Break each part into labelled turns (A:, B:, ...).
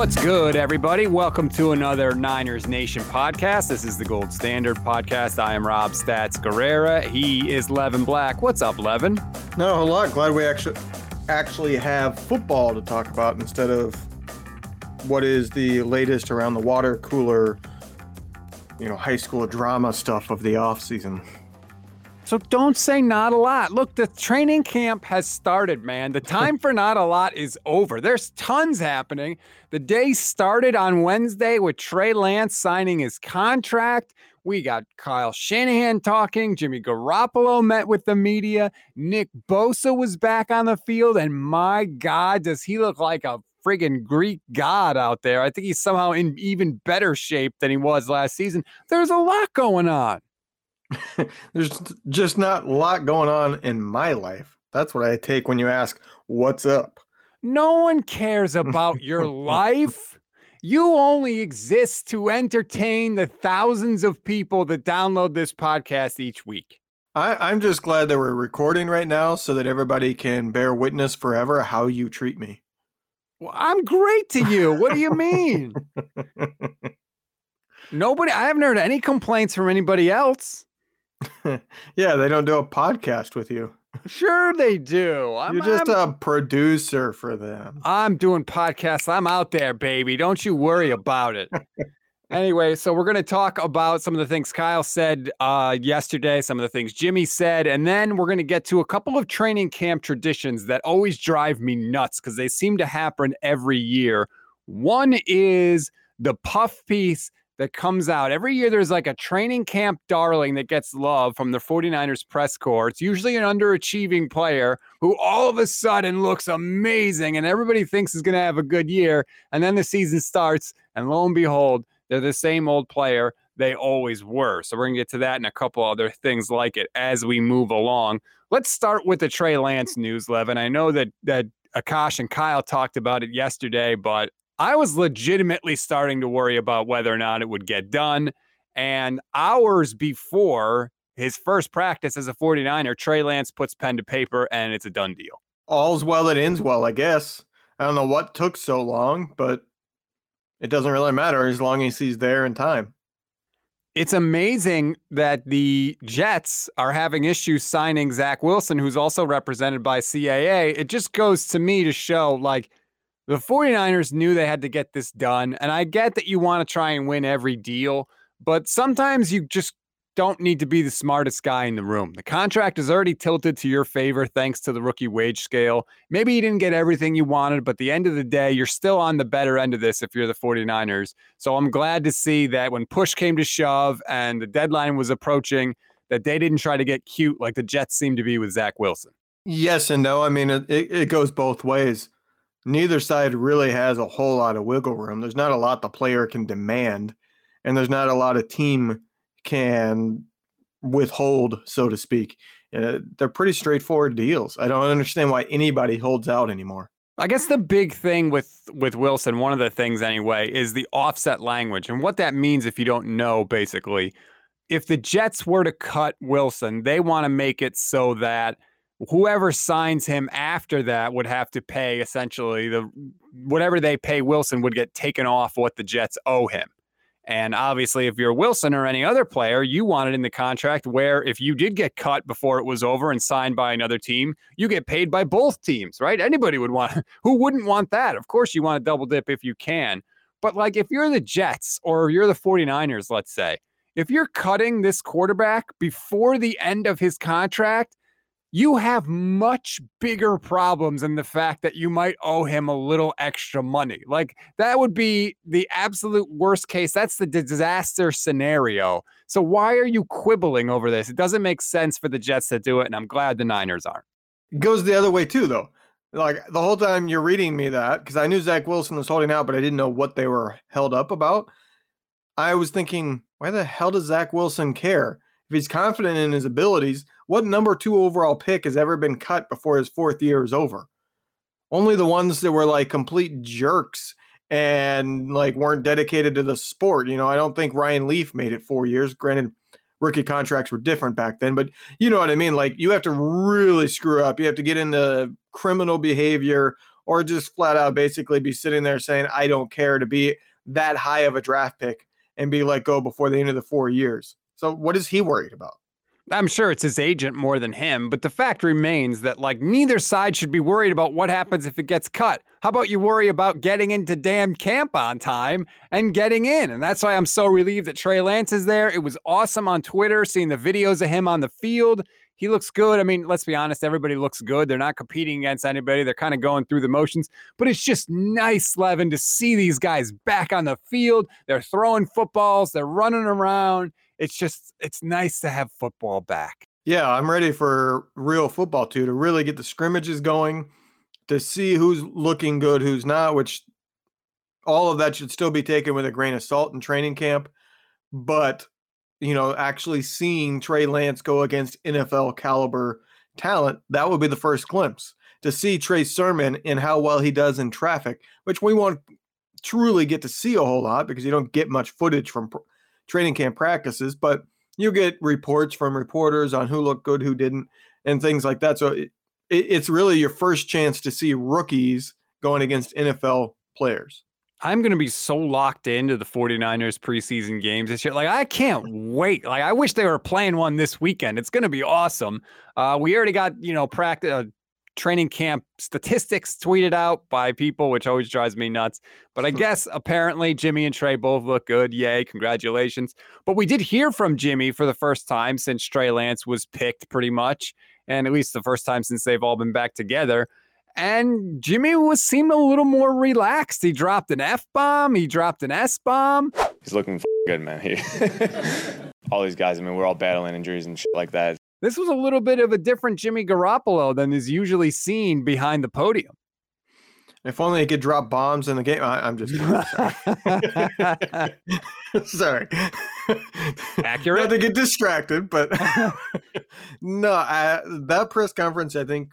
A: What's good, everybody? Welcome to another Niners Nation podcast. This is the Gold Standard podcast. I am Rob Stats Guerrera. He is Levin Black. What's up, Levin?
B: No, a lot. Glad we actually actually have football to talk about instead of what is the latest around the water cooler, you know, high school drama stuff of the off season.
A: So don't say not a lot. Look, the training camp has started, man. The time for not a lot is over. There's tons happening. The day started on Wednesday with Trey Lance signing his contract. We got Kyle Shanahan talking. Jimmy Garoppolo met with the media. Nick Bosa was back on the field. And my God, does he look like a friggin' Greek god out there? I think he's somehow in even better shape than he was last season. There's a lot going on.
B: There's just not a lot going on in my life. That's what I take when you ask, What's up?
A: No one cares about your life. You only exist to entertain the thousands of people that download this podcast each week.
B: I, am just glad that we're recording right now so that everybody can bear witness forever how you treat me.
A: Well, I'm great to you. What do you mean? Nobody, I haven't heard any complaints from anybody else.
B: yeah, they don't do a podcast with you.
A: Sure, they do.
B: I'm, You're just I'm, a producer for them.
A: I'm doing podcasts. I'm out there, baby. Don't you worry about it. anyway, so we're going to talk about some of the things Kyle said uh, yesterday, some of the things Jimmy said, and then we're going to get to a couple of training camp traditions that always drive me nuts because they seem to happen every year. One is the puff piece that comes out. Every year there's like a training camp darling that gets love from the 49ers press corps. It's usually an underachieving player who all of a sudden looks amazing and everybody thinks is going to have a good year. And then the season starts, and lo and behold, they're the same old player they always were. So we're going to get to that and a couple other things like it as we move along. Let's start with the Trey Lance news, Levin. I know that that Akash and Kyle talked about it yesterday, but I was legitimately starting to worry about whether or not it would get done. And hours before his first practice as a 49er, Trey Lance puts pen to paper and it's a done deal.
B: All's well that ends well, I guess. I don't know what took so long, but it doesn't really matter as long as he's there in time.
A: It's amazing that the Jets are having issues signing Zach Wilson, who's also represented by CAA. It just goes to me to show like the 49ers knew they had to get this done. And I get that you want to try and win every deal, but sometimes you just don't need to be the smartest guy in the room. The contract is already tilted to your favor thanks to the rookie wage scale. Maybe you didn't get everything you wanted, but the end of the day, you're still on the better end of this if you're the 49ers. So I'm glad to see that when push came to shove and the deadline was approaching, that they didn't try to get cute like the Jets seem to be with Zach Wilson.
B: Yes and no. I mean, it, it goes both ways neither side really has a whole lot of wiggle room. There's not a lot the player can demand, and there's not a lot a team can withhold, so to speak. Uh, they're pretty straightforward deals. I don't understand why anybody holds out anymore.
A: I guess the big thing with with Wilson, one of the things anyway, is the offset language. And what that means if you don't know basically, if the Jets were to cut Wilson, they want to make it so that whoever signs him after that would have to pay essentially the whatever they pay Wilson would get taken off what the Jets owe him. And obviously, if you're Wilson or any other player, you want it in the contract where if you did get cut before it was over and signed by another team, you get paid by both teams, right? Anybody would want, who wouldn't want that? Of course, you want to double dip if you can. But like if you're the Jets or you're the 49ers, let's say, if you're cutting this quarterback before the end of his contract, you have much bigger problems than the fact that you might owe him a little extra money. Like that would be the absolute worst case. That's the disaster scenario. So why are you quibbling over this? It doesn't make sense for the Jets to do it, and I'm glad the Niners aren't.
B: It goes the other way too, though. Like the whole time you're reading me that because I knew Zach Wilson was holding out, but I didn't know what they were held up about. I was thinking, why the hell does Zach Wilson care? If he's confident in his abilities, what number two overall pick has ever been cut before his fourth year is over? Only the ones that were like complete jerks and like weren't dedicated to the sport. You know, I don't think Ryan Leaf made it four years. Granted, rookie contracts were different back then, but you know what I mean? Like you have to really screw up. You have to get into criminal behavior or just flat out basically be sitting there saying, I don't care to be that high of a draft pick and be let go before the end of the four years. So what is he worried about?
A: I'm sure it's his agent more than him, but the fact remains that like neither side should be worried about what happens if it gets cut. How about you worry about getting into damn camp on time and getting in? And that's why I'm so relieved that Trey Lance is there. It was awesome on Twitter seeing the videos of him on the field. He looks good. I mean, let's be honest, everybody looks good. They're not competing against anybody. They're kind of going through the motions, but it's just nice, Levin, to see these guys back on the field. They're throwing footballs, they're running around it's just it's nice to have football back.
B: Yeah, I'm ready for real football too to really get the scrimmages going, to see who's looking good, who's not, which all of that should still be taken with a grain of salt in training camp. But, you know, actually seeing Trey Lance go against NFL caliber talent, that would be the first glimpse. To see Trey Sermon and how well he does in traffic, which we won't truly get to see a whole lot because you don't get much footage from training camp practices, but you get reports from reporters on who looked good, who didn't, and things like that. So it, it's really your first chance to see rookies going against NFL players.
A: I'm going to be so locked into the 49ers preseason games this year. Like, I can't wait. Like, I wish they were playing one this weekend. It's going to be awesome. Uh, we already got, you know, practice, uh, training camp statistics tweeted out by people, which always drives me nuts. But I hmm. guess apparently Jimmy and Trey both look good. Yay, congratulations. But we did hear from Jimmy for the first time since Trey Lance was picked, pretty much, and at least the first time since they've all been back together. And Jimmy was seemed a little more relaxed. He dropped an F bomb, he dropped an S bomb.
C: He's looking good, man. All these guys, I mean, we're all battling injuries and shit like that.
A: This was a little bit of a different Jimmy Garoppolo than is usually seen behind the podium.
B: If only he could drop bombs in the game. I, am just. Sorry. sorry.
A: Accurate.
B: Not to get distracted, but no, I, that press conference, I think,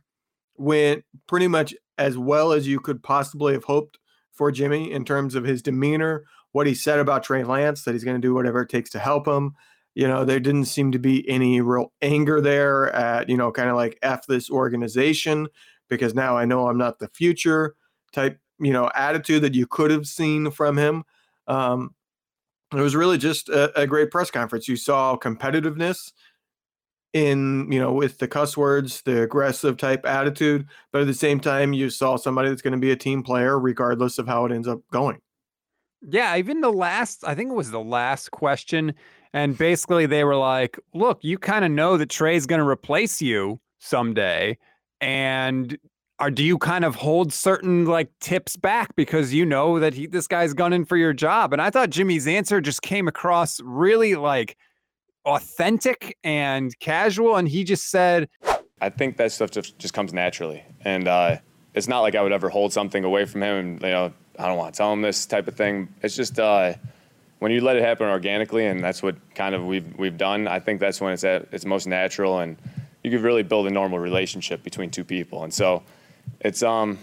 B: went pretty much as well as you could possibly have hoped for Jimmy in terms of his demeanor, what he said about Trey Lance, that he's going to do whatever it takes to help him. You know, there didn't seem to be any real anger there at, you know, kind of like F this organization because now I know I'm not the future type, you know, attitude that you could have seen from him. Um, it was really just a, a great press conference. You saw competitiveness in, you know, with the cuss words, the aggressive type attitude, but at the same time, you saw somebody that's going to be a team player regardless of how it ends up going.
A: Yeah, even the last, I think it was the last question and basically, they were like, look, you kind of know that Trey's going to replace you someday. And are do you kind of hold certain like tips back because you know that he this guy's gunning for your job? And I thought Jimmy's answer just came across really like authentic and casual. And he just said,
C: I think that stuff just, just comes naturally. And uh, it's not like I would ever hold something away from him and, you know, I don't want to tell him this type of thing. It's just, uh, when you let it happen organically, and that's what kind of we've we've done. I think that's when it's at its most natural, and you could really build a normal relationship between two people. And so, it's um,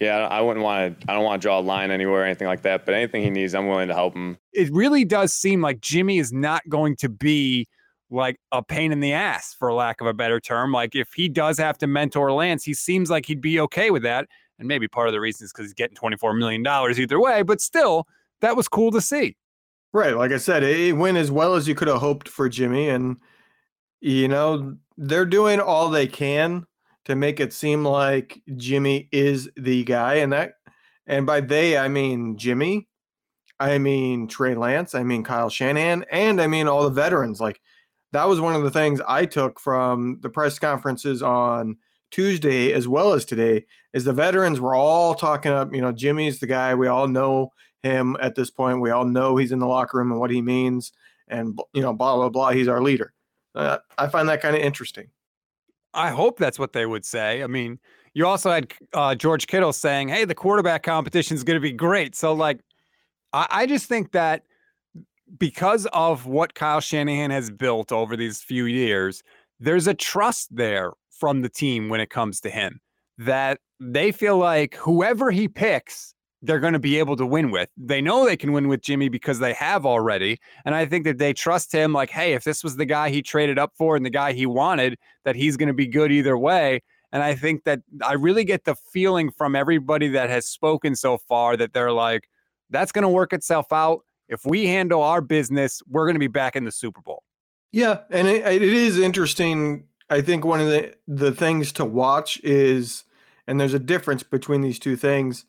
C: yeah, I wouldn't want to. I don't want to draw a line anywhere or anything like that. But anything he needs, I'm willing to help him.
A: It really does seem like Jimmy is not going to be like a pain in the ass, for lack of a better term. Like if he does have to mentor Lance, he seems like he'd be okay with that. And maybe part of the reason is because he's getting $24 million either way. But still, that was cool to see.
B: Right. Like I said, it went as well as you could have hoped for Jimmy. And, you know, they're doing all they can to make it seem like Jimmy is the guy. And that, and by they, I mean Jimmy, I mean Trey Lance, I mean Kyle Shanahan, and I mean all the veterans. Like, that was one of the things I took from the press conferences on Tuesday as well as today is the veterans were all talking up, you know, Jimmy's the guy we all know him at this point. We all know he's in the locker room and what he means, and you know, blah blah blah. He's our leader. Uh, I find that kind of interesting.
A: I hope that's what they would say. I mean, you also had uh, George Kittle saying, "Hey, the quarterback competition is going to be great." So, like, I, I just think that because of what Kyle Shanahan has built over these few years, there's a trust there from the team when it comes to him that they feel like whoever he picks they're going to be able to win with. They know they can win with Jimmy because they have already. And I think that they trust him like, hey, if this was the guy he traded up for and the guy he wanted, that he's going to be good either way. And I think that I really get the feeling from everybody that has spoken so far that they're like, that's going to work itself out. If we handle our business, we're going to be back in the Super Bowl.
B: Yeah, and it, it is interesting. I think one of the the things to watch is, and there's a difference between these two things.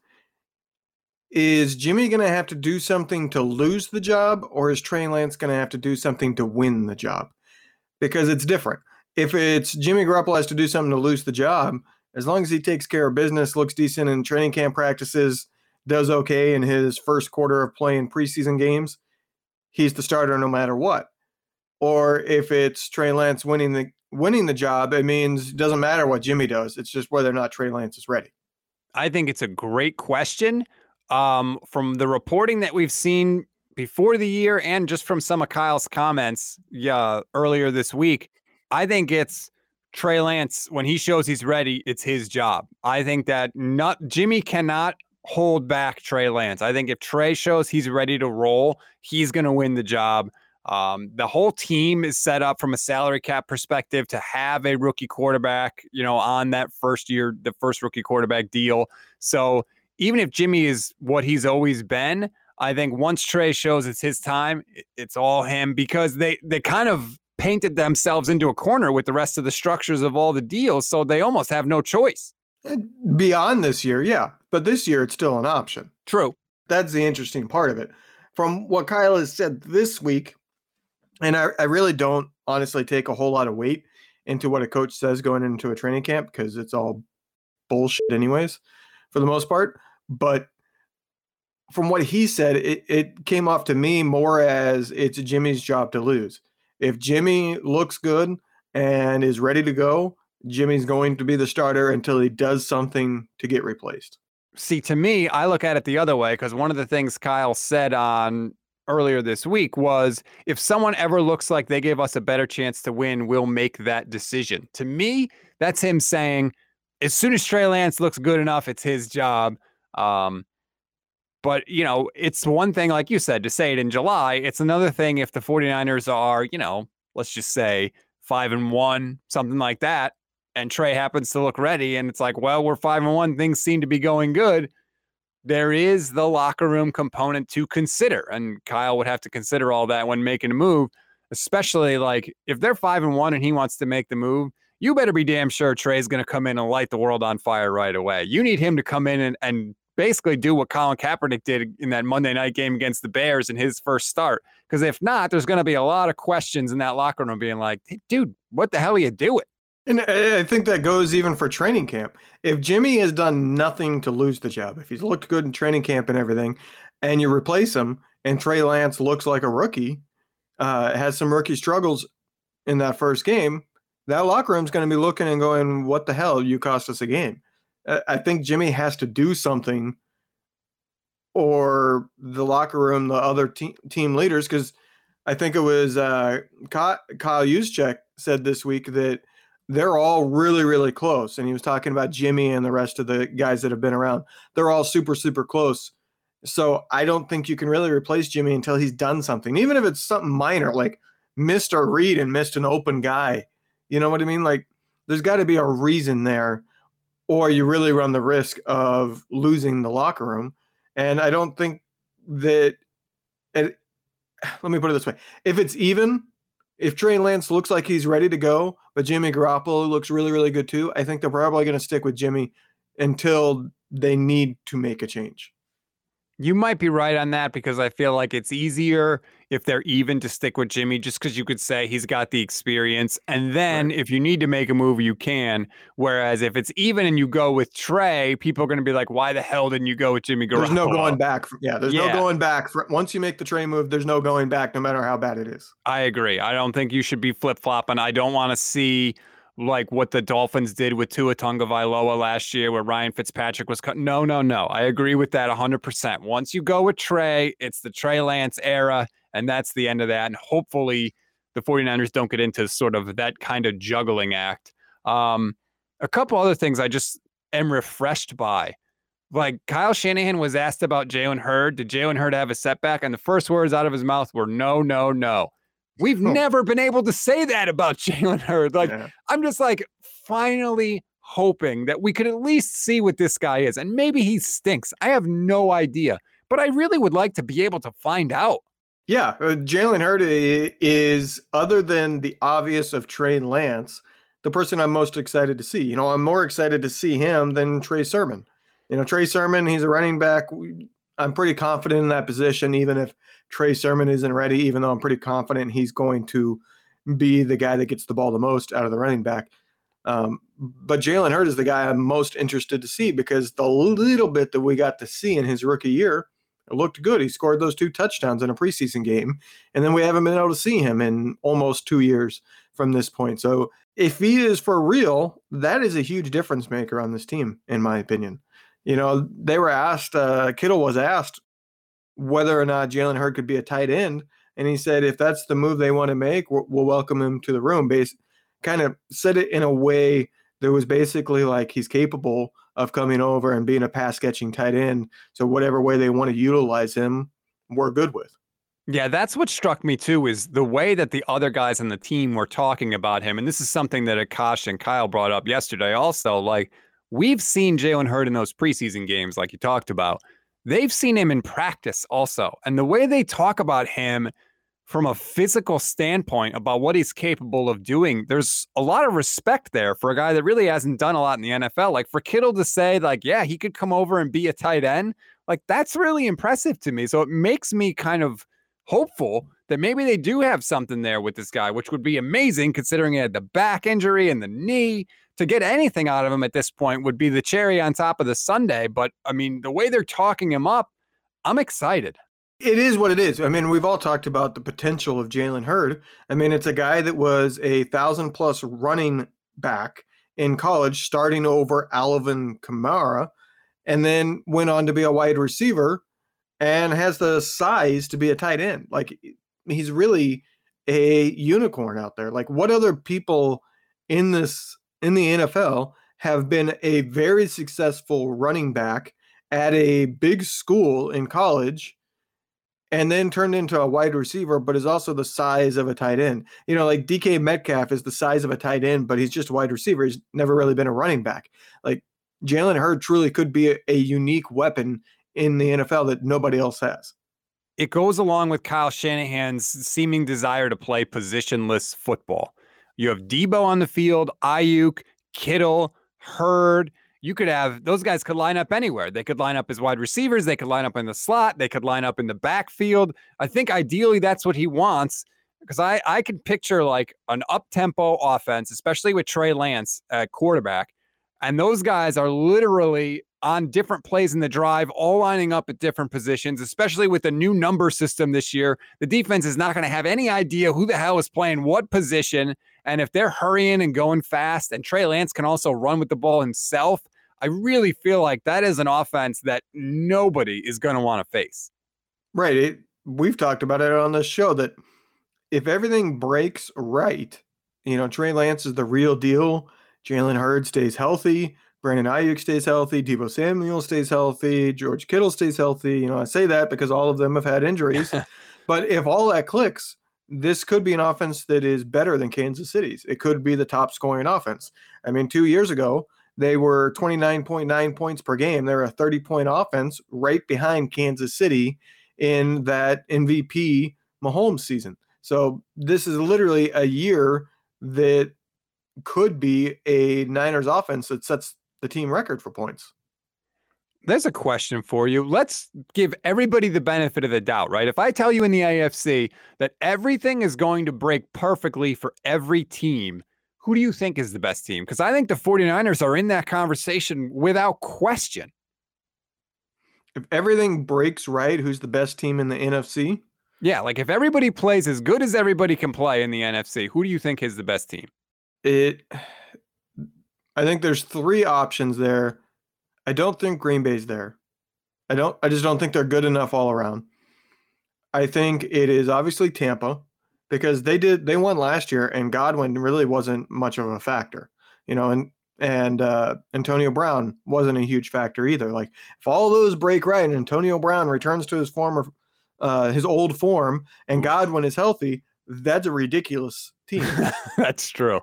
B: Is Jimmy going to have to do something to lose the job, or is Trey Lance going to have to do something to win the job? Because it's different. If it's Jimmy Garoppolo has to do something to lose the job, as long as he takes care of business, looks decent in training camp practices, does okay in his first quarter of playing preseason games, he's the starter no matter what. Or if it's Trey Lance winning the winning the job, it means it doesn't matter what Jimmy does. It's just whether or not Trey Lance is ready.
A: I think it's a great question. Um, from the reporting that we've seen before the year and just from some of Kyle's comments yeah, earlier this week, I think it's Trey Lance when he shows he's ready, it's his job. I think that not Jimmy cannot hold back Trey Lance. I think if Trey shows he's ready to roll, he's going to win the job. Um, the whole team is set up from a salary cap perspective to have a rookie quarterback, you know, on that first year, the first rookie quarterback deal. So even if Jimmy is what he's always been, I think once Trey shows it's his time, it's all him because they they kind of painted themselves into a corner with the rest of the structures of all the deals, so they almost have no choice.
B: Beyond this year, yeah, but this year it's still an option.
A: True.
B: That's the interesting part of it. From what Kyle has said this week, and I, I really don't honestly take a whole lot of weight into what a coach says going into a training camp because it's all bullshit, anyways, for the most part. But from what he said, it, it came off to me more as it's Jimmy's job to lose. If Jimmy looks good and is ready to go, Jimmy's going to be the starter until he does something to get replaced.
A: See, to me, I look at it the other way because one of the things Kyle said on earlier this week was if someone ever looks like they gave us a better chance to win, we'll make that decision. To me, that's him saying, as soon as Trey Lance looks good enough, it's his job. Um, but, you know, it's one thing, like you said, to say it in July. It's another thing if the 49ers are, you know, let's just say five and one, something like that. And Trey happens to look ready. And it's like, well, we're five and one. Things seem to be going good there is the locker room component to consider. And Kyle would have to consider all that when making a move, especially like if they're five and one and he wants to make the move, you better be damn sure Trey's going to come in and light the world on fire right away. You need him to come in and, and basically do what Colin Kaepernick did in that Monday night game against the Bears in his first start. Because if not, there's going to be a lot of questions in that locker room being like, hey, dude, what the hell are you doing?
B: And I think that goes even for training camp. If Jimmy has done nothing to lose the job, if he's looked good in training camp and everything, and you replace him, and Trey Lance looks like a rookie, uh, has some rookie struggles in that first game, that locker room's going to be looking and going, "What the hell? You cost us a game." I think Jimmy has to do something, or the locker room, the other te- team leaders, because I think it was uh, Kyle Juszczyk said this week that they're all really, really close. And he was talking about Jimmy and the rest of the guys that have been around. They're all super, super close. So I don't think you can really replace Jimmy until he's done something, even if it's something minor, like missed a read and missed an open guy. You know what I mean? Like there's got to be a reason there, or you really run the risk of losing the locker room. And I don't think that. It, let me put it this way: if it's even, if Trey Lance looks like he's ready to go, but Jimmy Garoppolo looks really, really good too, I think they're probably going to stick with Jimmy until they need to make a change.
A: You might be right on that because I feel like it's easier if they're even to stick with Jimmy, just because you could say he's got the experience. And then right. if you need to make a move, you can. Whereas if it's even and you go with Trey, people are going to be like, why the hell didn't you go with Jimmy Garoppolo?
B: There's no going back. Yeah, there's yeah. no going back. Once you make the Trey move, there's no going back, no matter how bad it is.
A: I agree. I don't think you should be flip flopping. I don't want to see like what the Dolphins did with Tua Tagovailoa last year, where Ryan Fitzpatrick was cut. No, no, no. I agree with that 100%. Once you go with Trey, it's the Trey Lance era, and that's the end of that. And hopefully the 49ers don't get into sort of that kind of juggling act. Um, a couple other things I just am refreshed by. Like Kyle Shanahan was asked about Jalen Hurd. Did Jalen Hurd have a setback? And the first words out of his mouth were no, no, no. We've oh. never been able to say that about Jalen Hurd. Like, yeah. I'm just like, finally, hoping that we could at least see what this guy is. And maybe he stinks. I have no idea, but I really would like to be able to find out.
B: Yeah, uh, Jalen Hurd is other than the obvious of Trey Lance, the person I'm most excited to see. You know, I'm more excited to see him than Trey Sermon. You know, Trey Sermon, he's a running back. I'm pretty confident in that position, even if Trey Sermon isn't ready, even though I'm pretty confident he's going to be the guy that gets the ball the most out of the running back. Um, but Jalen Hurd is the guy I'm most interested to see because the little bit that we got to see in his rookie year, looked good. He scored those two touchdowns in a preseason game, and then we haven't been able to see him in almost two years from this point. So if he is for real, that is a huge difference maker on this team, in my opinion. You know, they were asked, uh, Kittle was asked whether or not Jalen Hurd could be a tight end. And he said, if that's the move they want to make, we'll, we'll welcome him to the room. Base kind of said it in a way that was basically like he's capable of coming over and being a pass catching tight end. So whatever way they want to utilize him, we're good with.
A: Yeah, that's what struck me too is the way that the other guys on the team were talking about him. And this is something that Akash and Kyle brought up yesterday also. Like, we've seen Jalen Hurd in those preseason games, like you talked about. They've seen him in practice also. And the way they talk about him from a physical standpoint about what he's capable of doing, there's a lot of respect there for a guy that really hasn't done a lot in the NFL. Like for Kittle to say, like, yeah, he could come over and be a tight end, like that's really impressive to me. So it makes me kind of hopeful that maybe they do have something there with this guy, which would be amazing considering he had the back injury and the knee. To get anything out of him at this point would be the cherry on top of the sundae. But I mean, the way they're talking him up, I'm excited.
B: It is what it is. I mean, we've all talked about the potential of Jalen Hurd. I mean, it's a guy that was a thousand plus running back in college, starting over Alvin Kamara, and then went on to be a wide receiver and has the size to be a tight end. Like he's really a unicorn out there. Like what other people in this in the NFL have been a very successful running back at a big school in college and then turned into a wide receiver, but is also the size of a tight end. You know, like DK Metcalf is the size of a tight end, but he's just a wide receiver. He's never really been a running back. Like Jalen Hurd truly could be a, a unique weapon in the NFL that nobody else has.
A: It goes along with Kyle Shanahan's seeming desire to play positionless football. You have Deebo on the field, Aiyuk, Kittle, Hurd. You could have those guys could line up anywhere. They could line up as wide receivers. They could line up in the slot. They could line up in the backfield. I think ideally that's what he wants because I I can picture like an up tempo offense, especially with Trey Lance at quarterback, and those guys are literally on different plays in the drive, all lining up at different positions, especially with the new number system this year. The defense is not going to have any idea who the hell is playing what position. And if they're hurrying and going fast, and Trey Lance can also run with the ball himself, I really feel like that is an offense that nobody is going to want to face.
B: Right. It, we've talked about it on this show that if everything breaks right, you know, Trey Lance is the real deal. Jalen Hurd stays healthy. Brandon Aiyuk stays healthy, Deebo Samuel stays healthy, George Kittle stays healthy. You know, I say that because all of them have had injuries. but if all that clicks, this could be an offense that is better than Kansas City's. It could be the top scoring offense. I mean, two years ago, they were 29.9 points per game. They're a 30 point offense right behind Kansas City in that MVP Mahomes season. So this is literally a year that could be a Niners offense that sets the team record for points.
A: There's a question for you. Let's give everybody the benefit of the doubt, right? If I tell you in the AFC that everything is going to break perfectly for every team, who do you think is the best team? Because I think the 49ers are in that conversation without question.
B: If everything breaks right, who's the best team in the NFC?
A: Yeah, like if everybody plays as good as everybody can play in the NFC, who do you think is the best team?
B: It I think there's three options there. I don't think Green Bay's there. I don't I just don't think they're good enough all around. I think it is obviously Tampa because they did they won last year and Godwin really wasn't much of a factor. You know, and and uh, Antonio Brown wasn't a huge factor either. Like if all those break right and Antonio Brown returns to his former uh, his old form and Godwin is healthy, that's a ridiculous team.
A: that's true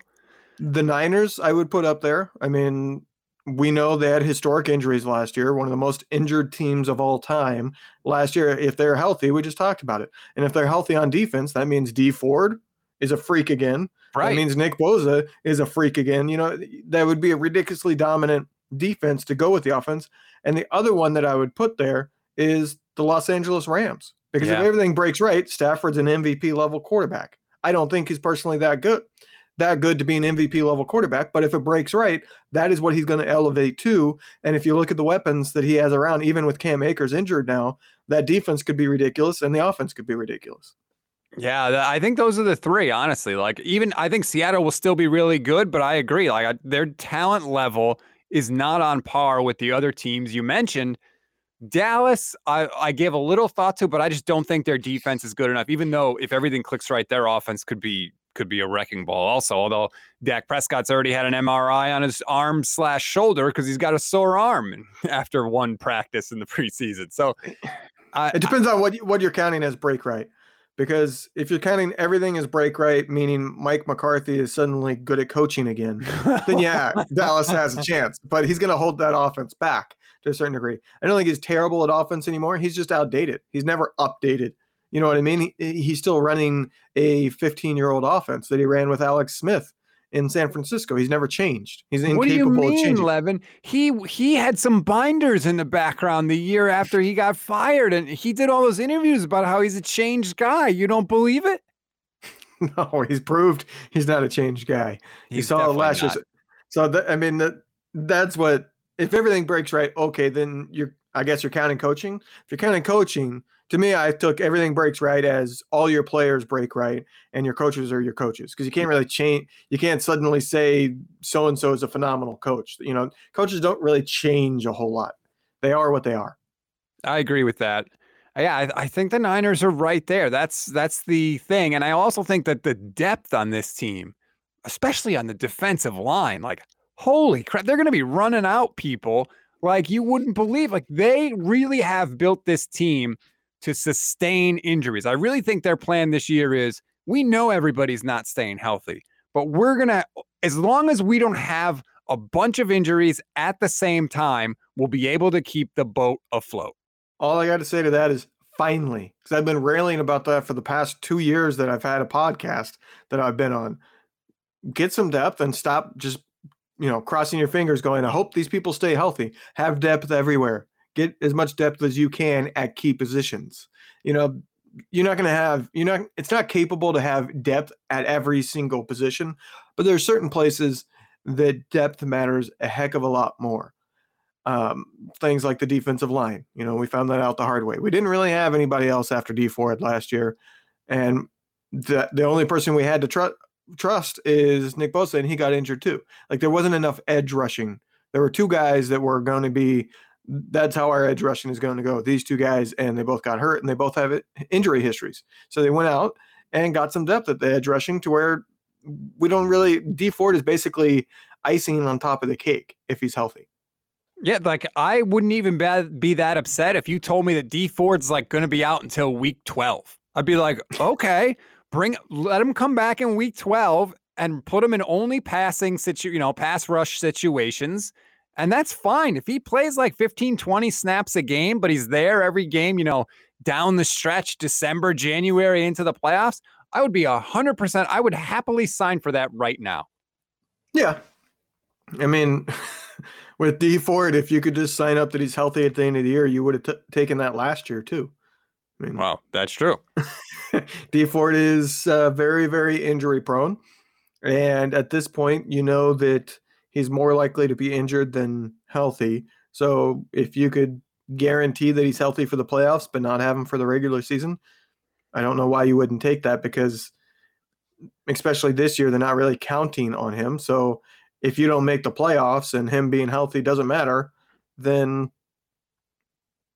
B: The Niners, I would put up there. I mean, we know they had historic injuries last year, one of the most injured teams of all time. Last year, if they're healthy, we just talked about it. And if they're healthy on defense, that means Dee Ford is a freak again. Right. That means Nick Bosa is a freak again. You know, that would be a ridiculously dominant defense to go with the offense. And the other one that I would put there is the Los Angeles Rams. Because yeah. if everything breaks right, Stafford's an MVP level quarterback. I don't think he's personally that good that good to be an MVP level quarterback. But if it breaks right, that is what he's going to elevate to. And if you look at the weapons that he has around, even with Cam Akers injured now, that defense could be ridiculous and the offense could be ridiculous.
A: Yeah, I think those are the three, honestly. Like, even I think Seattle will still be really good, but I agree. Like, their talent level is not on par with the other teams you mentioned. Dallas, I, I gave a little thought to, but I just don't think their defense is good enough. Even though if everything clicks right, their offense could be could be a wrecking ball also. Although Dak Prescott's already had an MRI on his arm slash shoulder because he's got a sore arm after one practice in the preseason. So
B: it depends I, on what what you're counting as break right. Because if you're counting everything as break right, meaning Mike McCarthy is suddenly good at coaching again, then yeah, Dallas has a chance. But he's going to hold that offense back to a certain degree. I don't think he's terrible at offense anymore. He's just outdated. He's never updated you know what I mean? He, eh, he's still running a 15 year old offense that he ran with Alex Smith in San Francisco. He's never changed. He's incapable
A: what do you mean,
B: of changing.
A: Levin? He he had some binders in the background the year after he got fired, and he did all those interviews about how he's a changed guy. You don't believe it?
B: No, he's proved he's not a changed guy. He's you saw last year. So that, I mean that that's what. If everything breaks right, okay, then you're. I guess you're counting coaching. If you're counting coaching, to me, I took everything breaks right as all your players break right, and your coaches are your coaches because you can't really change. You can't suddenly say so and so is a phenomenal coach. You know, coaches don't really change a whole lot. They are what they are.
A: I agree with that. Yeah, I, I think the Niners are right there. That's that's the thing, and I also think that the depth on this team, especially on the defensive line, like holy crap, they're going to be running out people like you wouldn't believe. Like they really have built this team to sustain injuries. I really think their plan this year is we know everybody's not staying healthy, but we're going to, as long as we don't have a bunch of injuries at the same time, we'll be able to keep the boat afloat.
B: All I got to say to that is finally, because I've been railing about that for the past two years that I've had a podcast that I've been on. Get some depth and stop just, you know, crossing your fingers going, I hope these people stay healthy. Have depth everywhere get as much depth as you can at key positions. You know, you're not going to have you're not it's not capable to have depth at every single position, but there are certain places that depth matters a heck of a lot more. Um, things like the defensive line. You know, we found that out the hard way. We didn't really have anybody else after Dee Ford last year, and the the only person we had to trust trust is Nick Bosa, and he got injured too. Like there wasn't enough edge rushing. There were two guys that were going to be that's how our edge rushing is going to go. These two guys, and they both got hurt, and they both have injury histories. So they went out and got some depth at the edge rushing to where we don't really. Dee Ford is basically icing on top of the cake if he's healthy.
A: Yeah, like I wouldn't even be that upset if you told me that Dee Ford's like going to be out until week twelve. I'd be like, okay, bring let him come back in week twelve and put him in only passing situ, you know, pass rush situations and that's fine. If he plays like 15, 20 snaps a game, but he's there every game, you know, down the stretch, December, January into the playoffs, I would be 100%. I would happily sign for that right now.
B: Yeah. I mean, with Dee Ford, if you could just sign up that he's healthy at the end of the year, you would have t- taken that last year too.
A: I mean, wow, that's true.
B: Dee Ford is uh, very, very injury prone. And at this point, you know that he's more likely to be injured than healthy. So if you could guarantee that he's healthy for the playoffs but not have him for the regular season, I don't know why you wouldn't take that because especially this year they're not really counting on him. So if you don't make the playoffs and him being healthy doesn't matter, then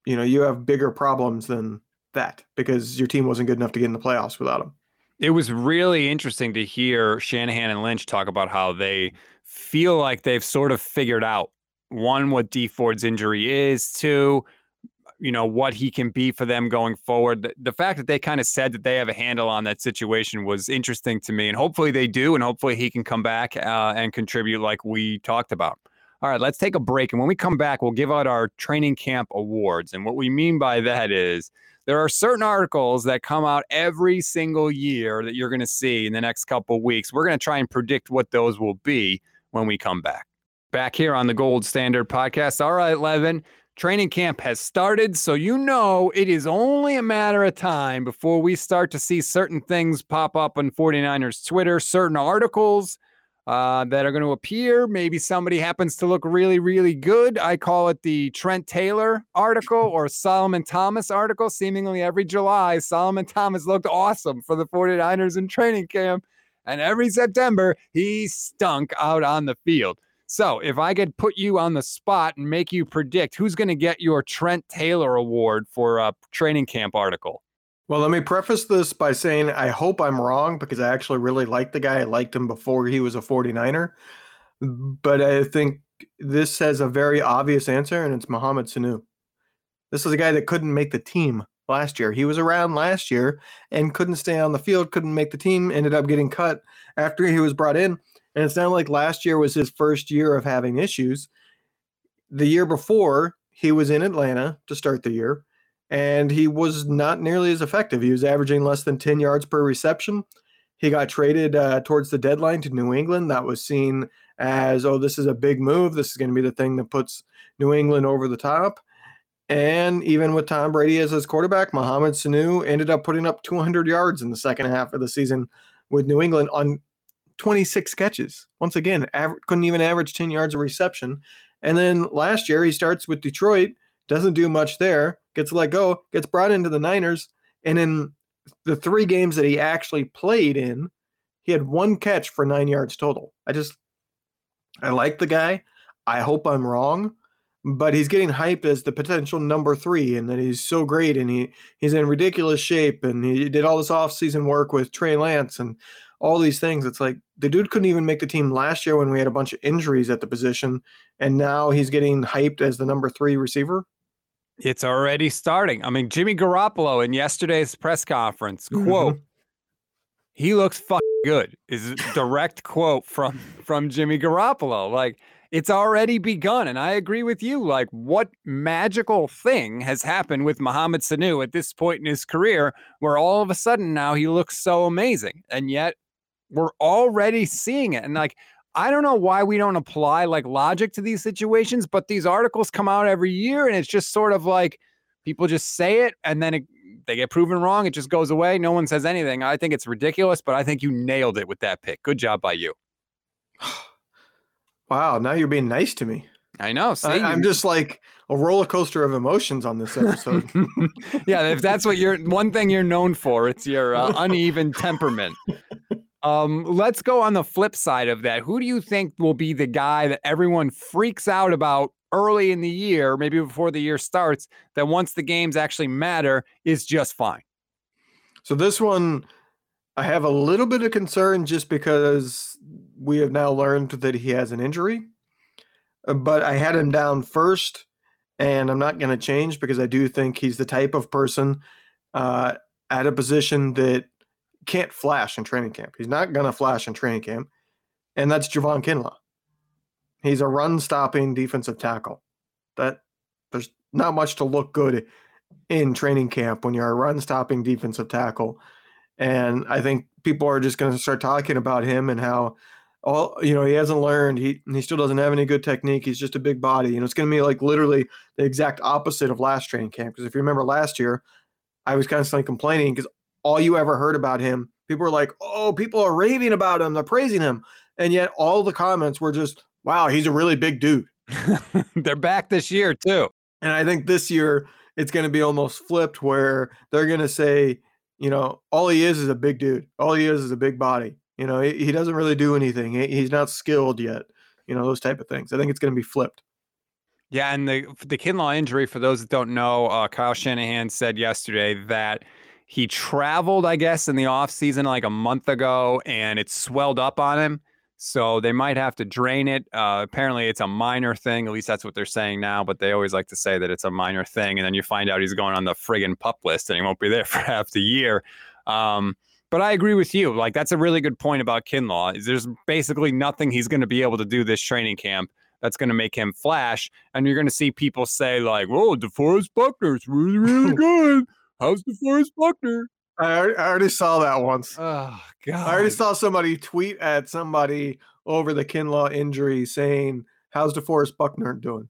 B: you know, you have bigger problems than that because your team wasn't good enough to get in the playoffs without him.
A: It was really interesting to hear Shanahan and Lynch talk about how they feel like they've sort of figured out one what Dee Ford's injury is, two you know, what he can be for them going forward. The, the fact that they kind of said that they have a handle on that situation was interesting to me. And hopefully they do. And hopefully he can come back uh, and contribute like we talked about. All right, let's take a break. And when we come back, we'll give out our training camp awards. And what we mean by that is there are certain articles that come out every single year that you're going to see in the next couple weeks. We're going to try and predict what those will be when we come back. Back here on the Gold Standard podcast. All right, Levin, training camp has started. So you know it is only a matter of time before we start to see certain things pop up on 49ers Twitter, certain articles uh, that are going to appear. Maybe somebody happens to look really, really good. I call it the Trent Taylor article or Solomon Thomas article. Seemingly every July, Solomon Thomas looked awesome for the 49ers in training camp. And every September, he stunk out on the field. So if I could put you on the spot and make you predict who's going to get your Trent Taylor Award for a training camp article,
B: well, let me preface this by saying I hope I'm wrong because I actually really like the guy. I liked him before he was a 49er. But I think this has a very obvious answer, and it's Mohamed Sanu. This is a guy that couldn't make the team last year. He was around last year and couldn't stay on the field, couldn't make the team, ended up getting cut after he was brought in. And it's not like last year was his first year of having issues. The year before, he was in Atlanta to start the year and he was not nearly as effective. He was averaging less than 10 yards per reception. He got traded uh, towards the deadline to New England. That was seen as, oh, this is a big move. This is going to be the thing that puts New England over the top. And even with Tom Brady as his quarterback, Mohamed Sanu ended up putting up 200 yards in the second half of the season with New England on 26 catches. Once again, aver- couldn't even average 10 yards of reception. And then last year, he starts with Detroit doesn't do much there, gets let go, gets brought into the Niners, and in the three games that he actually played in, he had one catch for nine yards total. I just, I like the guy. I hope I'm wrong, but he's getting hyped as the potential number three, and that he's so great, and he he's in ridiculous shape, and he did all this offseason work with Trey Lance and all these things. It's like the dude couldn't even make the team last year when we had a bunch of injuries at the position, and now he's getting hyped as the number three receiver.
A: It's already starting. I mean, Jimmy Garoppolo in yesterday's press conference
B: Mm-hmm.
A: quote, "He looks fucking good." Is a direct quote from from Jimmy Garoppolo. Like it's already begun, and I agree with you. Like, what magical thing has happened with Mohamed Sanu at this point in his career, where all of a sudden now he looks so amazing, and yet we're already seeing it, and like. I don't know why we don't apply like logic to these situations, but these articles come out every year and it's just sort of like people just say it and then it, they get proven wrong. It just goes away. No one says anything. I think it's ridiculous, but I think you nailed it with that pick. Good job by you.
B: Wow, now you're being nice to me.
A: I know. See,
B: I, I'm just like a roller coaster of emotions on this episode.
A: yeah, if that's what you're one thing you're known for, it's your uh, uneven temperament. Um, let's go on the flip side of that. Who do you think will be the guy that everyone freaks out about early in the year, maybe before the year starts, that once the games actually matter is just fine?
B: so this one, I have a little bit of concern just because we have now learned that he has an injury. Uh, But I had him down first, and I'm not going to change because I do think he's the type of person uh, at a position that can't flash in training camp. He's not going to flash in training camp, and that's Javon Kinlaw. He's a run-stopping defensive tackle. That there's not much to look good in training camp when you're a run-stopping defensive tackle, and I think people are just going to start talking about him and how all you know he hasn't learned. He he still doesn't have any good technique. He's just a big body. You know, it's going to be like literally the exact opposite of last training camp. Because if you remember last year, I was constantly complaining because all you ever heard about him, people were like, "Oh, people are raving about him. They're praising him," and yet all the comments were just, "Wow, he's a really big dude."
A: They're back this year too.
B: And I think this year it's going to be almost flipped where they're going to say, you know, all he is is a big dude. All he is is a big body. You know, he, he doesn't really do anything. He, he's not skilled yet. You know, those type of things. I think it's going to be flipped.
A: Yeah, and the the Kinlaw injury, for those that don't know, uh, Kyle Shanahan said yesterday that he traveled, I guess, in the offseason like a month ago and it swelled up on him. So they might have to drain it. Uh, apparently, it's a minor thing. At least that's what they're saying now. But they always like to say that it's a minor thing, and then you find out he's going on the friggin' pup list, and he won't be there for half the year. Um, but I agree with you. Like that's a really good point about Kinlaw. Is there's basically nothing he's going to be able to do this training camp that's going to make him flash, and you're going to see people say like, "Whoa, DeForest Buckner's really, really good. How's DeForest Buckner?"
B: I already, I already saw that once.
A: Oh God!
B: I already saw somebody tweet at somebody over the Kinlaw injury saying, "How's DeForest Buckner doing?"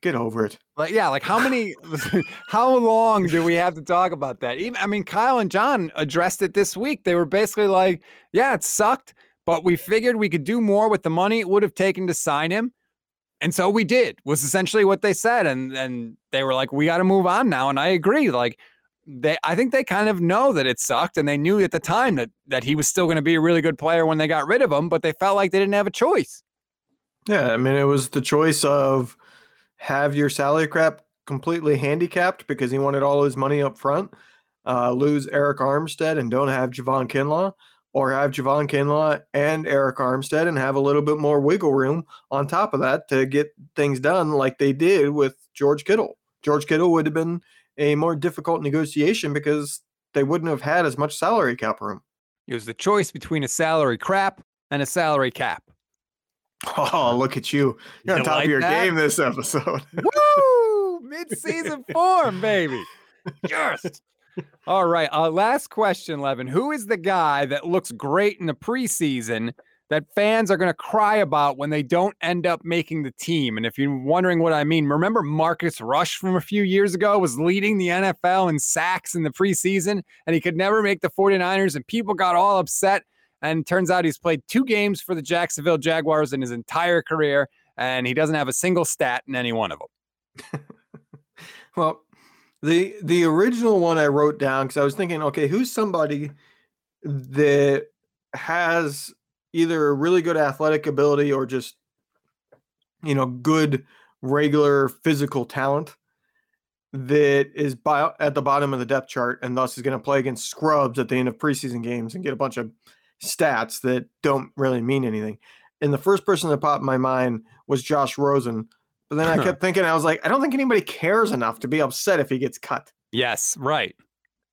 B: Get over it.
A: Like, yeah, like how many, how long do we have to talk about that? Even, I mean, Kyle and John addressed it this week. They were basically like, yeah, it sucked, but we figured we could do more with the money it would have taken to sign him. And so we did, was essentially what they said. And and they were like, we got to move on now. And I agree. Like, they I think they kind of know that it sucked and they knew at the time that that he was still going to be a really good player when they got rid of him, but they felt like they didn't have a choice.
B: Yeah, I mean it was the choice of have your salary cap completely handicapped because he wanted all his money up front, uh, lose Arik Armstead and don't have Javon Kinlaw, or have Javon Kinlaw and Arik Armstead and have a little bit more wiggle room on top of that to get things done like they did with George Kittle. George Kittle would have been a more difficult negotiation because they wouldn't have had as much salary cap room.
A: It was the choice between a salary crap and a salary cap.
B: Oh, look at you. You're
A: You
B: on top
A: like
B: of your
A: that?
B: game this episode.
A: Woo! Mid-season form, baby. Yes. All right. Uh, last question, Levin. Who is the guy that looks great in the preseason that fans are going to cry about when they don't end up making the team? And if you're wondering what I mean, remember Marcus Rush from a few years ago was leading the NFL in sacks in the preseason, and he could never make the 49ers, and people got all upset. And turns out he's played two games for the Jacksonville Jaguars in his entire career, and he doesn't have a single stat in any one of them.
B: Well, the the original one I wrote down because I was thinking, okay, who's somebody that has either really good athletic ability or just you know good regular physical talent that is at the bottom of the depth chart and thus is going to play against scrubs at the end of preseason games and get a bunch of stats that don't really mean anything. And the first person that popped in my mind was Josh Rosen. But then I kept thinking, I was like, I don't think anybody cares enough to be upset if he gets cut.
A: Yes, right.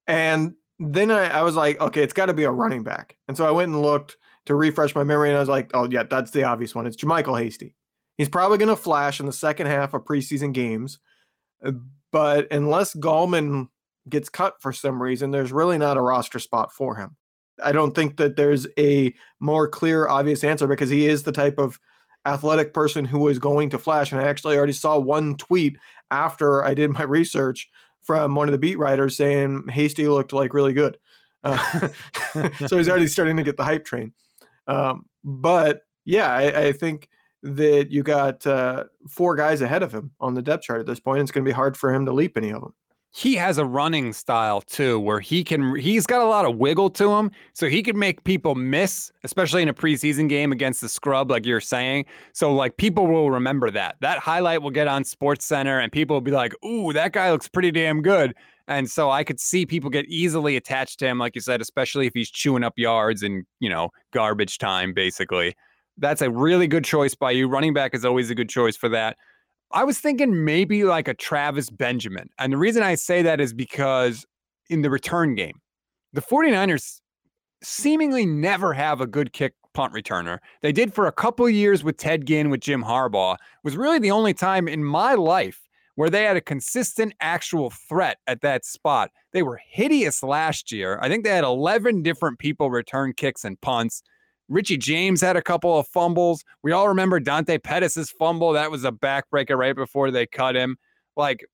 B: And then I, I was like, okay, it's got to be a running back. And so I went and looked to refresh my memory, and I was like, oh, yeah, that's the obvious one. It's JaMycal Hasty. He's probably going to flash in the second half of preseason games. uh, But unless Gallman gets cut for some reason, there's really not a roster spot for him. I don't think that there's a more clear, obvious answer because he is the type of athletic person who is going to flash. And I actually already saw one tweet after I did my research from one of the beat writers saying Hasty looked like really good. Uh, so he's already starting to get the hype train. Um, but yeah, I, I think that you got uh, four guys ahead of him on the depth chart at this point. It's going to be hard for him to leap any of them.
A: He has a running style too, where he can, he's got a lot of wiggle to him. So he could make people miss, especially in a preseason game against the scrub, like you're saying. So, like, people will remember that. That highlight will get on Sports Center and people will be like, ooh, that guy looks pretty damn good. And so I could see people get easily attached to him, like you said, especially if he's chewing up yards in, you know, garbage time, basically. That's a really good choice by you. Running back is always a good choice for that. I was thinking maybe like a Travis Benjamin. And the reason I say that is because in the return game, the 49ers seemingly never have a good kick punt returner. They did for a couple years with Ted Ginn with Jim Harbaugh. It was really the only time in my life where they had a consistent actual threat at that spot. They were hideous last year. I think they had 11 different people return kicks and punts. Richie James had a couple of fumbles. We all remember Dante Pettis's fumble. That was a backbreaker right before they cut him. Like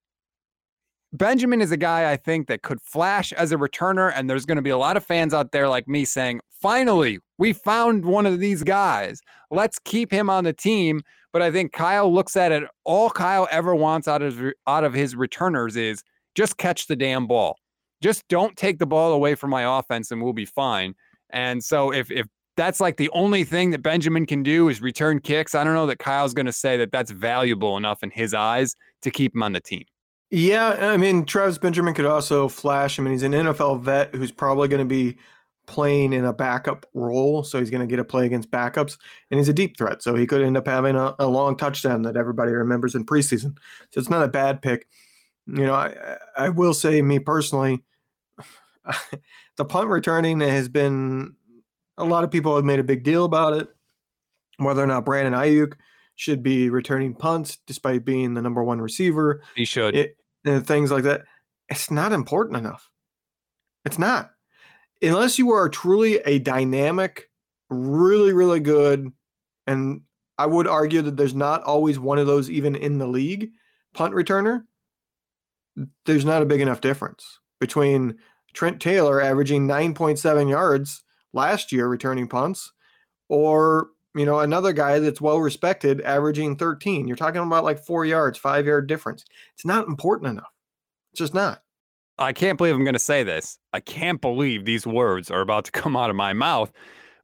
A: Benjamin is a guy I think that could flash as a returner, and there's going to be a lot of fans out there like me saying, "Finally, we found one of these guys. Let's keep him on the team." But I think Kyle looks at it. All Kyle ever wants out of out of his returners is just catch the damn ball. Just don't take the ball away from my offense, and we'll be fine. And so if if that's like the only thing that Benjamin can do is return kicks. I don't know that Kyle's going to say that that's valuable enough in his eyes to keep him on the team.
B: Yeah, I mean, Travis Benjamin could also flash. I mean, he's an NFL vet who's probably going to be playing in a backup role, so he's going to get a play against backups, and he's a deep threat, so he could end up having a, a long touchdown that everybody remembers in preseason. So it's not a bad pick. You know, I I will say, me personally, the punt returning has been a lot of people have made a big deal about it, whether or not Brandon Aiyuk should be returning punts despite being the number one receiver.
A: He should.
B: It, and things like that. It's not important enough. It's not. Unless you are truly a dynamic, really, really good, and I would argue that there's not always one of those even in the league punt returner, there's not a big enough difference between Trent Taylor averaging 9.7 yards last year returning punts or you know another guy that's well respected averaging 13 you're talking about like four yards five yard difference it's not important enough it's just not
A: I can't believe I'm going to say this. I can't believe these words are about to come out of my mouth.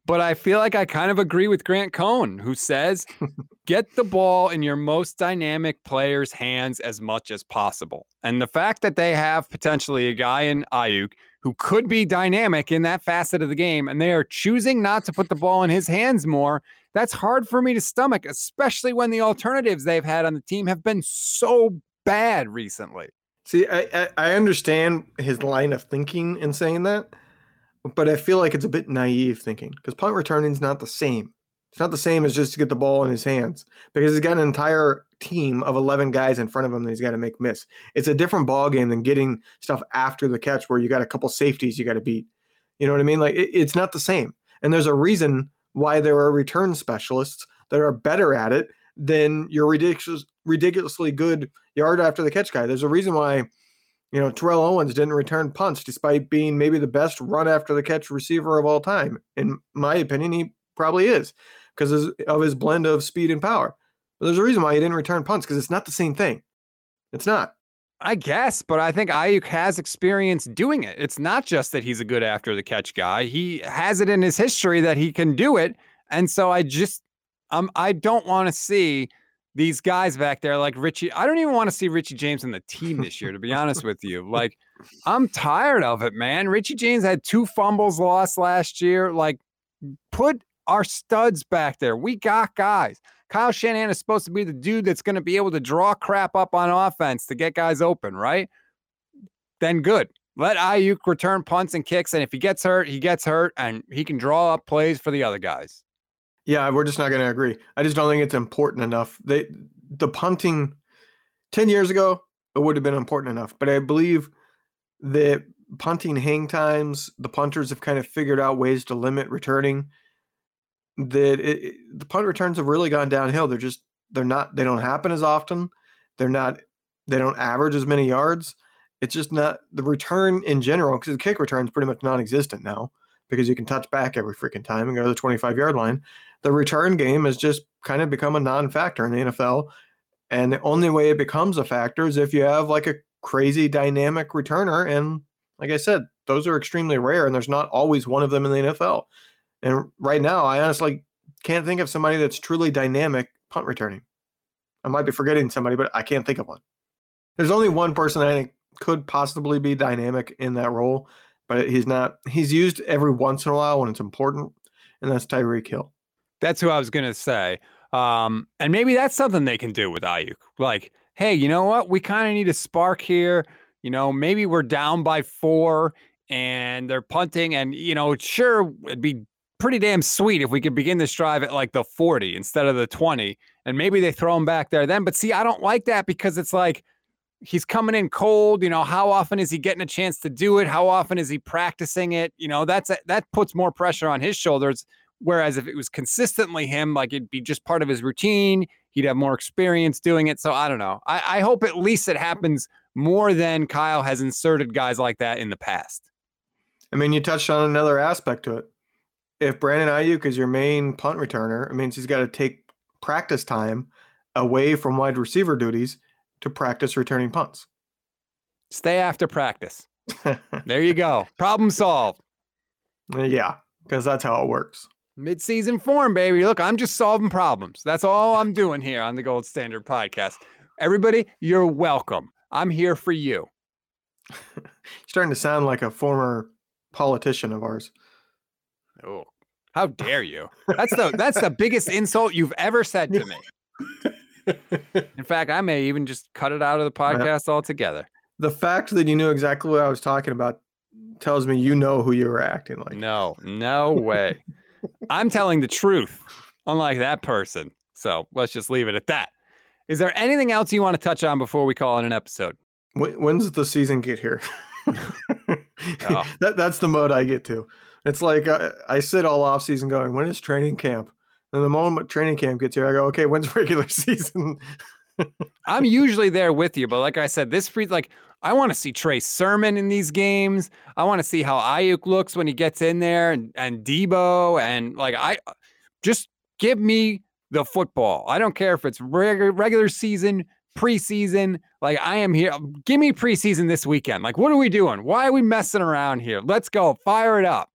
A: But I feel like I kind of agree with Grant Cohn, who says, get the ball in your most dynamic player's hands as much as possible. And the fact that they have potentially a guy in Aiyuk who could be dynamic in that facet of the game, and they are choosing not to put the ball in his hands more, that's hard for me to stomach, especially when the alternatives they've had on the team have been so bad recently.
B: See, I, I, understand his line of thinking in saying that, but I feel like it's a bit naive thinking because punt returning is not the same. It's not the same as just to get the ball in his hands because he's got an entire team of 11 guys in front of him that he's got to make miss. It's a different ball game than getting stuff after the catch where you got a couple safeties you got to beat. You know what I mean? Like it, it's not the same. And there's a reason why there are return specialists that are better at it than your ridiculous, ridiculously good yard after the catch guy. There's a reason why, you know, Terrell Owens didn't return punts despite being maybe the best run after the catch receiver of all time. In my opinion, he probably is because of his blend of speed and power. But there's a reason why he didn't return punts because it's not the same thing. It's not.
A: I guess, but I think Aiyuk has experience doing it. It's not just that he's a good after the catch guy. He has it in his history that he can do it. And so I just um I don't want to see these guys back there like Richie. I don't even want to see Richie James in the team this year, to be honest with you. Like, I'm tired of it, man. Richie James had two fumbles lost last year. Like, put our studs back there. We got guys. Kyle Shanahan is supposed to be the dude that's going to be able to draw crap up on offense to get guys open, right? Then good. Let Aiyuk return punts and kicks, and if he gets hurt, he gets hurt, and he can draw up plays for the other guys.
B: Yeah, we're just not going to agree. I just don't think it's important enough. They the punting 10 years ago it would have been important enough, but I believe that punting hang times, the punters have kind of figured out ways to limit returning. That it, the punt returns have really gone downhill. They're just they're not they don't happen as often. They're not they don't average as many yards. It's just not the return in general because the kick return is pretty much non-existent now because you can touch back every freaking time and go to the 25 yard line the return game has just kind of become a non-factor in the NFL. And the only way it becomes a factor is if you have like a crazy dynamic returner. And like I said, those are extremely rare, and there's not always one of them in the NFL. And right now, I honestly can't think of somebody that's truly dynamic punt returning. I might be forgetting somebody, but I can't think of one. There's only one person I think could possibly be dynamic in that role, but he's not. He's used every once in a while when it's important, and that's Tyreek Hill.
A: That's who I was gonna say. Um, and maybe that's something they can do with Aiyuk. Like, hey, you know what? We kind of need a spark here. You know, maybe we're down by four and they're punting, and you know, sure, it'd be pretty damn sweet if we could begin this drive at like the 40 instead of the 20. And maybe they throw him back there then. But see, I don't like that because it's like he's coming in cold. You know, how often is he getting a chance to do it? How often is he practicing it? You know, that's a, that puts more pressure on his shoulders Whereas if it was consistently him, like it'd be just part of his routine, he'd have more experience doing it. So I don't know. I, I hope at least it happens more than Kyle has inserted guys like that in the past.
B: I mean, you touched on another aspect to it. If Brandon Aiyuk is your main punt returner, it means he's got to take practice time away from wide receiver duties to practice returning punts.
A: Stay after practice. there you go. Problem solved.
B: Yeah, because that's how it works.
A: Mid-season form, baby. Look, I'm just solving problems. That's all I'm doing here on the Gold Standard Podcast. Everybody, you're welcome. I'm here for you.
B: starting to sound like a former politician of ours.
A: Oh, how dare you? That's the that's the biggest insult you've ever said to me. In fact, I may even just cut it out of the podcast altogether.
B: The fact that you knew exactly what I was talking about tells me you know who you were acting like.
A: No, no way. I'm telling the truth, unlike that person. So let's just leave it at that. Is there anything else you want to touch on before we call it an episode?
B: When, when's the season get here?
A: Oh.
B: that, that's the mode I get to. It's like I, I sit all off season going, when is training camp? And the moment training camp gets here, I go, okay, when's regular season?
A: I'm usually there with you, but like I said, this free like I want to see Trey Sermon in these games. I want to see how Aiyuk looks when he gets in there and, and Deebo and like I uh, just give me the football. I don't care if it's regular regular season, preseason. Like I am here. Give me preseason this weekend. Like what are we doing? Why are we messing around here? Let's go. Fire it up.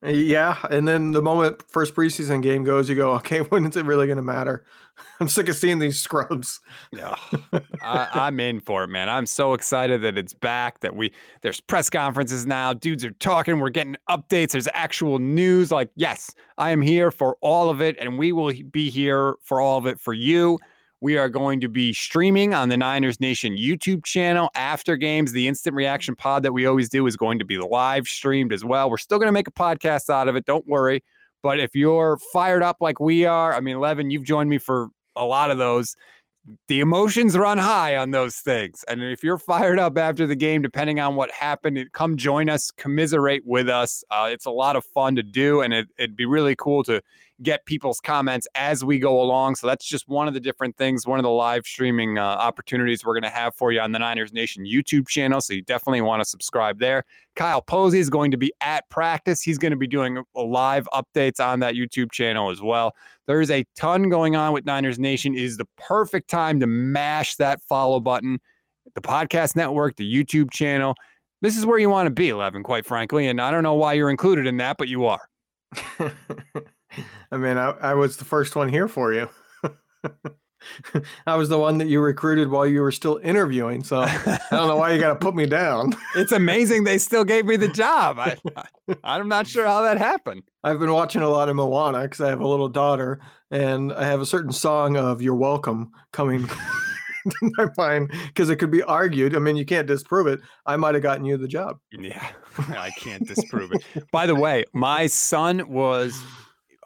B: Yeah, and then the moment first preseason game goes, you go, okay, when is it really going to matter? I'm sick of seeing these scrubs.
A: Yeah, I, I'm in for it, man. I'm so excited that it's back. That we there's press conferences now. Dudes are talking. We're getting updates. There's actual news. Like, yes, I am here for all of it, and we will be here for all of it for you. We are going to be streaming on the Niners Nation YouTube channel after games. The instant reaction pod that we always do is going to be live streamed as well. We're still going to make a podcast out of it. Don't worry. But if you're fired up like we are, I mean, Levin, you've joined me for a lot of those. The emotions run high on those things. And if you're fired up after the game, depending on what happened, come join us, commiserate with us. Uh, it's a lot of fun to do. And it, it'd be really cool to get people's comments as we go along. So that's just one of the different things, one of the live streaming uh, opportunities we're going to have for you on the Niners Nation YouTube channel. So you definitely want to subscribe there. Kyle Posey is going to be at practice. He's going to be doing live updates on that YouTube channel as well. There's a ton going on with Niners Nation. It is the perfect time to mash that follow button. The podcast network, the YouTube channel. This is where you want to be, Levin, quite frankly. And I don't know why you're included in that, but you are.
B: I mean, I, I was the first one here for you. I was the one that you recruited while you were still interviewing. So I don't know why you got to put me down.
A: it's amazing they still gave me the job. I, I, am not sure how that happened.
B: I've been watching a lot of Moana because I have a little daughter, and I have a certain song of "You're Welcome" coming to my mind because it could be argued. I mean, you can't disprove it. I might have gotten you the job.
A: Yeah, I can't disprove it. By the way, my son was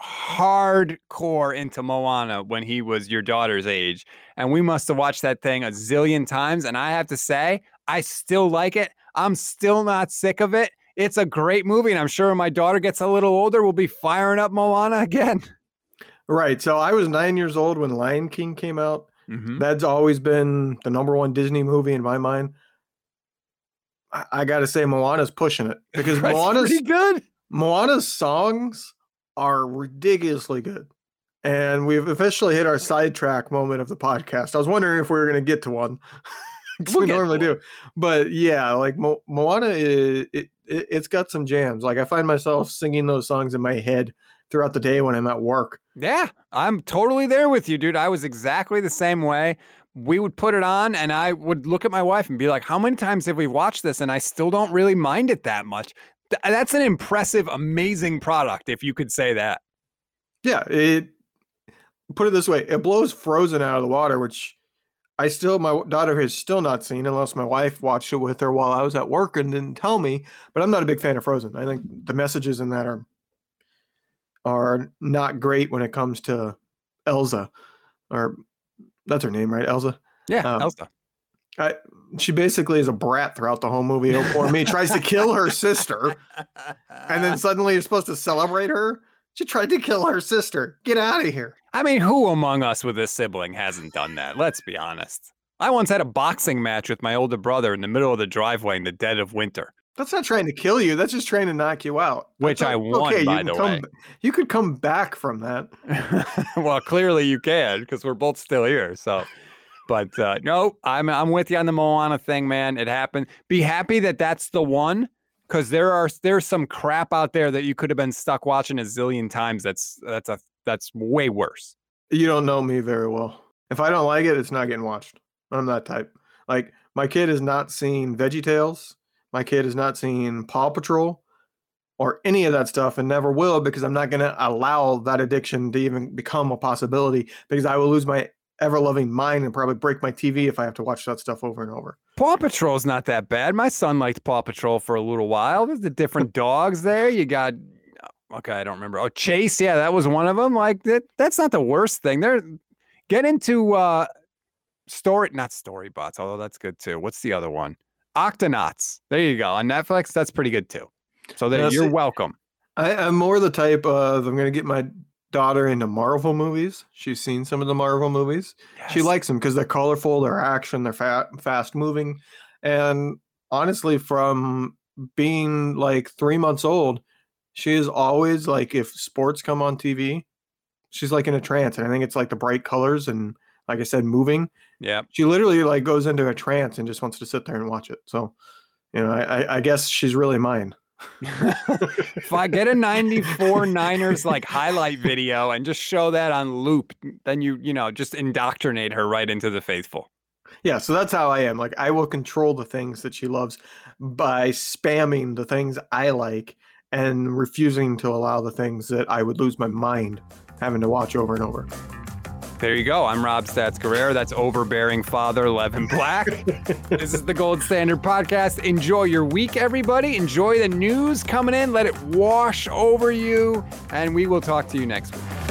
A: hardcore into Moana when he was your daughter's age. And we must have watched that thing a zillion times. And I have to say, I still like it. I'm still not sick of it. It's a great movie. And I'm sure when my daughter gets a little older, we'll be firing up Moana again.
B: Right. So I was nine years old when Lion King came out. Mm-hmm. That's always been the number one Disney movie in my mind. I, I got to say, Moana's pushing it because Moana's
A: good.
B: Moana's songs are ridiculously good. And we've officially hit our sidetrack moment of the podcast. I was wondering if we were going to get to one. we'll we normally do. But yeah, like Mo- Moana, is, it, it, it's got some jams. Like I find myself singing those songs in my head throughout the day when I'm at work.
A: Yeah, I'm totally there with you, dude. I was exactly the same way. We would put it on and I would look at my wife and be like, How many times have we watched this? And I still don't really mind it that much that's an impressive, amazing product, if you could say that.
B: Yeah, it put it this way, it blows Frozen out of the water, which I still my daughter has still not seen unless my wife watched it with her while I was at work and didn't tell me. But I'm not a big fan of Frozen. I think the messages in that are are not great when it comes to Elsa, or that's her name, right? Elsa.
A: Yeah, um, Elsa.
B: I, she basically is a brat throughout the whole movie. Oh, poor me. Tries to kill her sister, and then suddenly you're supposed to celebrate her. She tried to kill her sister. Get out of here.
A: I mean, who among us with a sibling hasn't done that? Let's be honest. I once had a boxing match with my older brother in the middle of the driveway in the dead of winter.
B: That's not trying to kill you. That's just trying to knock you out.
A: Which
B: That's
A: I won,
B: okay,
A: by the
B: come,
A: way.
B: You could come back from that.
A: well, clearly you can because we're both still here. So but uh, no, I'm I'm with you on the Moana thing, man. It happened. Be happy that that's the one, because there are there's some crap out there that you could have been stuck watching a zillion times. That's that's a that's way worse.
B: You don't know me very well. If I don't like it, it's not getting watched. I'm that type. Like my kid has not seen Veggie Tales. My kid has not seen Paw Patrol. or any of that stuff and never will because I'm not going to allow that addiction to even become a possibility because I will lose my ever loving mind and probably break my TV if I have to watch that stuff over and over.
A: Paw Patrol's not that bad. My son liked Paw Patrol for a little while. There's the different dogs there. You got okay, I don't remember. Oh, Chase, yeah, that was one of them. Like that that's not the worst thing. There get into uh story not story bots, although that's good too. What's the other one? Octonauts. There you go. On Netflix, that's pretty good too. So there, you're welcome.
B: I, I'm more the type of I'm gonna get my daughter into Marvel movies. She's seen some of the Marvel movies. Yes. She likes them because they're colorful, they're action, they're fat, fast moving. And honestly, from being like three months old, she is always like, if sports come on TV, she's like in a trance. And I think it's like the bright colors and, like I said, moving.
A: Yeah.
B: She literally like goes into a trance and just wants to sit there and watch it. So, you know, I, I guess she's really mine
A: if I get a 94 Niners like highlight video and just show that on loop, then you, you know, just indoctrinate her right into the faithful.
B: Yeah, so that's how I am. Like I will control the things that she loves by spamming the things I like and refusing to allow the things that I would lose my mind having to watch over and over.
A: There you go. I'm Rob Stats Guerrera. That's overbearing father Levin Black. this is the Gold Standard Podcast. Enjoy your week, everybody. Enjoy the news coming in. Let it wash over you. And we will talk to you next week.